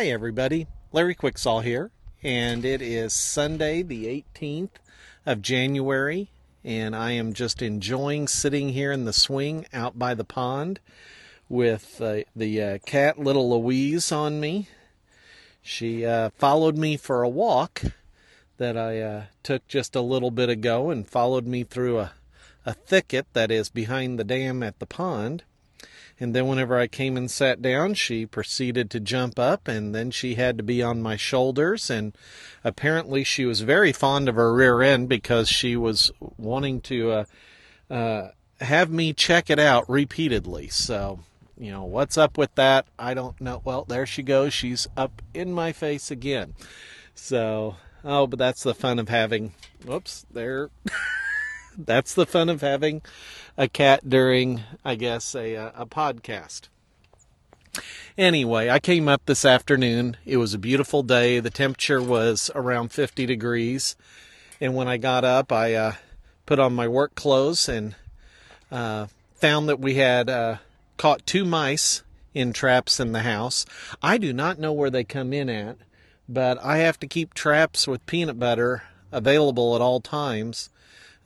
Hi, everybody. Larry Quicksaw here, and it is Sunday, the 18th of January, and I am just enjoying sitting here in the swing out by the pond with uh, the uh, cat, little Louise, on me. She uh, followed me for a walk that I uh, took just a little bit ago and followed me through a, a thicket that is behind the dam at the pond and then, whenever I came and sat down, she proceeded to jump up, and then she had to be on my shoulders. And apparently, she was very fond of her rear end because she was wanting to uh, uh, have me check it out repeatedly. So, you know, what's up with that? I don't know. Well, there she goes. She's up in my face again. So, oh, but that's the fun of having. Whoops, there. that's the fun of having a cat during, I guess, a, a podcast. Anyway, I came up this afternoon. It was a beautiful day. The temperature was around 50 degrees. And when I got up, I uh, put on my work clothes and uh, found that we had uh, caught two mice in traps in the house. I do not know where they come in at, but I have to keep traps with peanut butter available at all times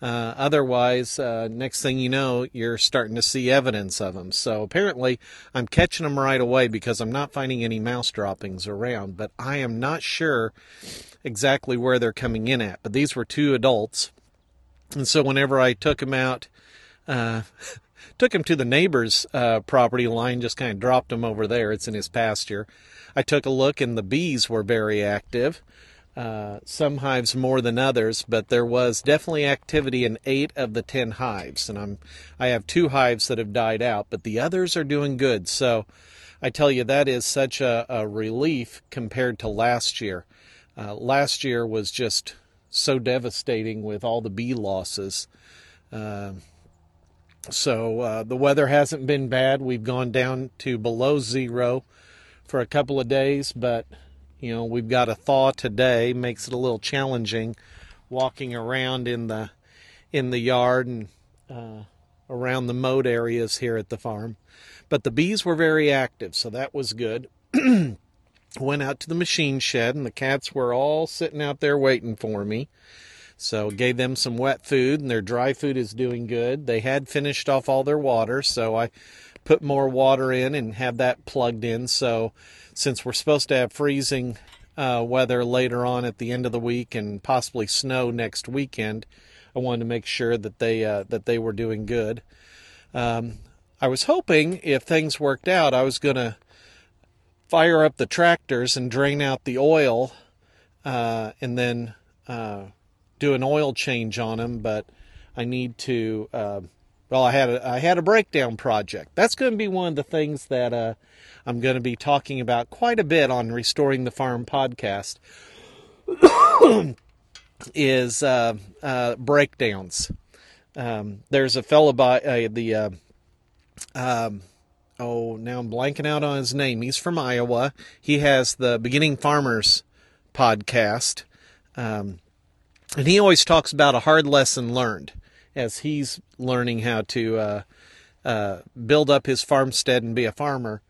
uh, otherwise, uh, next thing you know, you're starting to see evidence of them. So apparently, I'm catching them right away because I'm not finding any mouse droppings around, but I am not sure exactly where they're coming in at. But these were two adults. And so whenever I took them out, uh, took him to the neighbor's uh, property line, just kind of dropped him over there. It's in his pasture. I took a look, and the bees were very active. Uh, some hives more than others, but there was definitely activity in eight of the ten hives, and I'm I have two hives that have died out, but the others are doing good. So I tell you that is such a, a relief compared to last year. Uh, last year was just so devastating with all the bee losses. Uh, so uh, the weather hasn't been bad. We've gone down to below zero for a couple of days, but you know, we've got a thaw today, makes it a little challenging walking around in the in the yard and uh, around the mowed areas here at the farm. But the bees were very active, so that was good. Went out to the machine shed, and the cats were all sitting out there waiting for me. So gave them some wet food, and their dry food is doing good. They had finished off all their water, so I put more water in and have that plugged in. So since we're supposed to have freezing uh, weather later on at the end of the week and possibly snow next weekend, I wanted to make sure that they uh, that they were doing good. Um, I was hoping if things worked out, I was going to fire up the tractors and drain out the oil, uh, and then uh, do an oil change on them. But I need to. Well, I had a, I had a breakdown project. That's going to be one of the things that uh, I'm going to be talking about quite a bit on Restoring the Farm podcast is uh, uh, breakdowns. Um, there's a fellow by uh, the uh, um, oh now I'm blanking out on his name. He's from Iowa. He has the Beginning Farmers podcast, um, and he always talks about a hard lesson learned as he's learning how to uh, uh, build up his farmstead and be a farmer.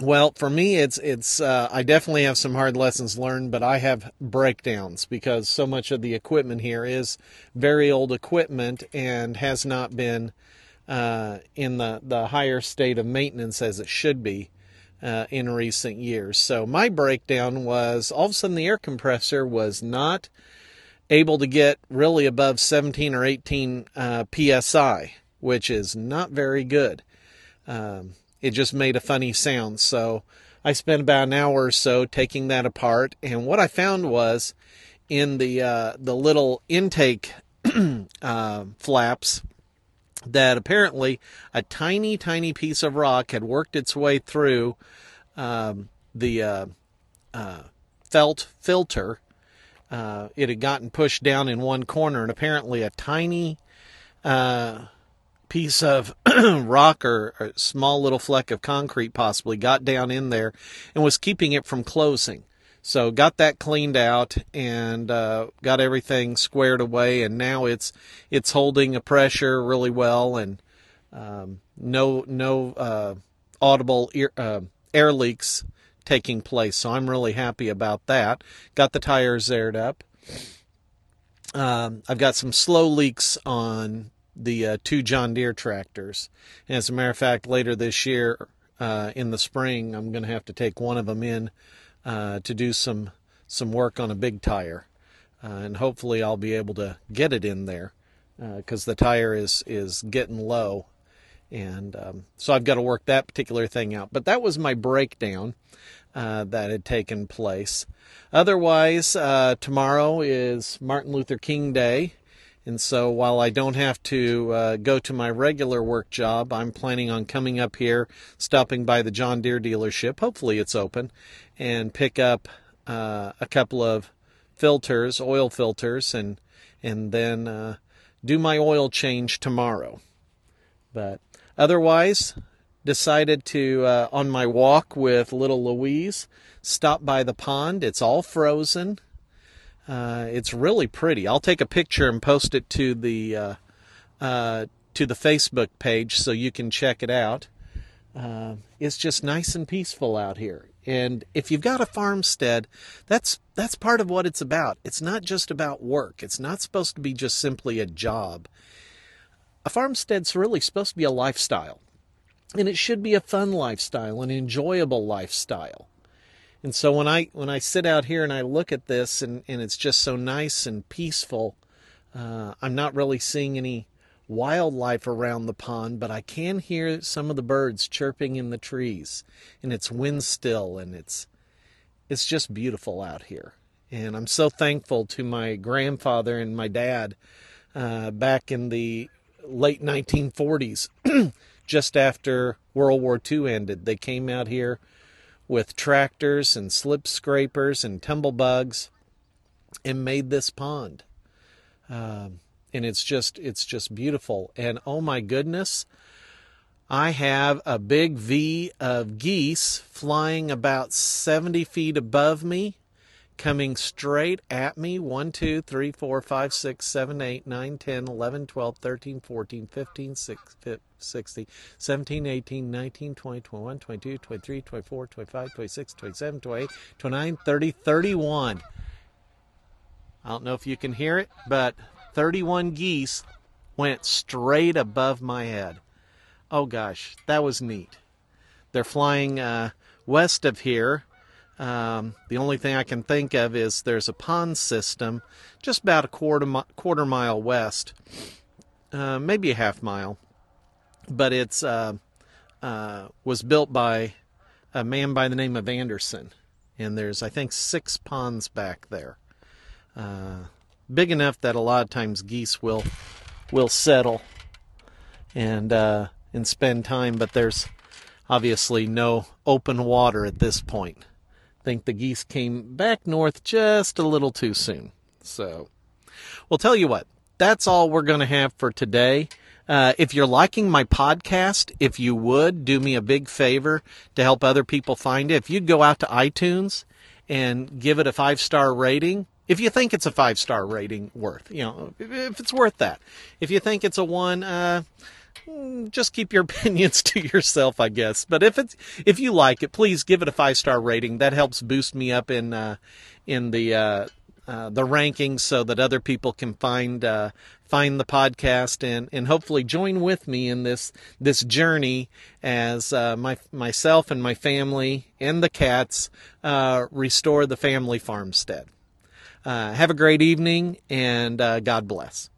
Well, for me, it's it's uh, I definitely have some hard lessons learned, but I have breakdowns because so much of the equipment here is very old equipment and has not been uh, in the the higher state of maintenance as it should be uh, in recent years. So my breakdown was all of a sudden the air compressor was not able to get really above 17 or 18 uh, psi, which is not very good. Um, it just made a funny sound. So I spent about an hour or so taking that apart, and what I found was in the uh, the little intake uh, flaps that apparently a tiny tiny piece of rock had worked its way through um, the uh, uh felt filter. Uh, it had gotten pushed down in one corner, and apparently a tiny uh, piece of rock or a small little fleck of concrete possibly got down in there and was keeping it from closing. So got that cleaned out and uh, got everything squared away, and now it's it's holding a pressure really well, and um, no no uh, audible ear, uh, air leaks taking place. So I'm really happy about that. Got the tires aired up. Um, I've got some slow leaks on the uh, two John Deere tractors. And as a matter of fact, later this year, uh, in the spring, I'm going to have to take one of them in uh, to do some some work on a big tire, uh, and hopefully I'll be able to get it in there because uh, the tire is is getting low, and um, so I've got to work that particular thing out. But that was my breakdown uh, that had taken place. Otherwise, uh, tomorrow is Martin Luther King Day. And so while I don't have to uh, go to my regular work job, I'm planning on coming up here, stopping by the John Deere dealership. Hopefully it's open, and pick up uh, a couple of filters, oil filters, and and then uh, do my oil change tomorrow. But otherwise, decided to uh, on my walk with little Louise stop by the pond. It's all frozen. Uh, it's really pretty. I'll take a picture and post it to the uh, uh, to the Facebook page so you can check it out. Uh, it's just nice and peaceful out here. And if you've got a farmstead, that's that's part of what it's about. It's not just about work. It's not supposed to be just simply a job. A farmstead's really supposed to be a lifestyle. And it should be a fun lifestyle, an enjoyable lifestyle. And so when I when I sit out here and I look at this and, and it's just so nice and peaceful, uh, I'm not really seeing any wildlife around the pond, but I can hear some of the birds chirping in the trees, and it's wind still, and it's it's just beautiful out here. And I'm so thankful to my grandfather and my dad uh, back in the late 1940s, just after World War II ended. They came out here with tractors and slip scrapers and tumblebugs and made this pond. Um, and it's just it's just beautiful. And oh my goodness, I have a big V of geese flying about 70 feet above me, coming straight at me 1, 2, 3, 4, 5, 6, 7, 8, 9, 10, 11, 12, 13, 14, 15, 16, 60, 17, 18, 19, 20, 21, 22, 23, 24, 25, 26, 27, 28, 29, 30, 31. I don't know if you can hear it, but 31 geese went straight above my head. Oh gosh, that was neat. They're flying uh, west of here. Um, the only thing I can think of is there's a pond system just about a quarter, quarter mile west, uh, maybe a half mile, but it's uh, uh, was built by a man by the name of Anderson, and there's I think six ponds back there, uh, big enough that a lot of times geese will will settle and uh, and spend time, but there's obviously no open water at this point. Think the geese came back north just a little too soon. So, we'll tell you what, that's all we're going to have for today. Uh, if you're liking my podcast, if you would do me a big favor to help other people find it, if you'd go out to iTunes and give it a five star rating, if you think it's a five star rating worth, you know, if it's worth that. If you think it's a one, uh, just keep your opinions to yourself, I guess. But if it's if you like it, please give it a five star rating. That helps boost me up in uh, in the uh, uh, the rankings so that other people can find uh, find the podcast and, and hopefully join with me in this this journey as uh, my myself and my family and the cats uh, restore the family farmstead. Have a great evening and God bless.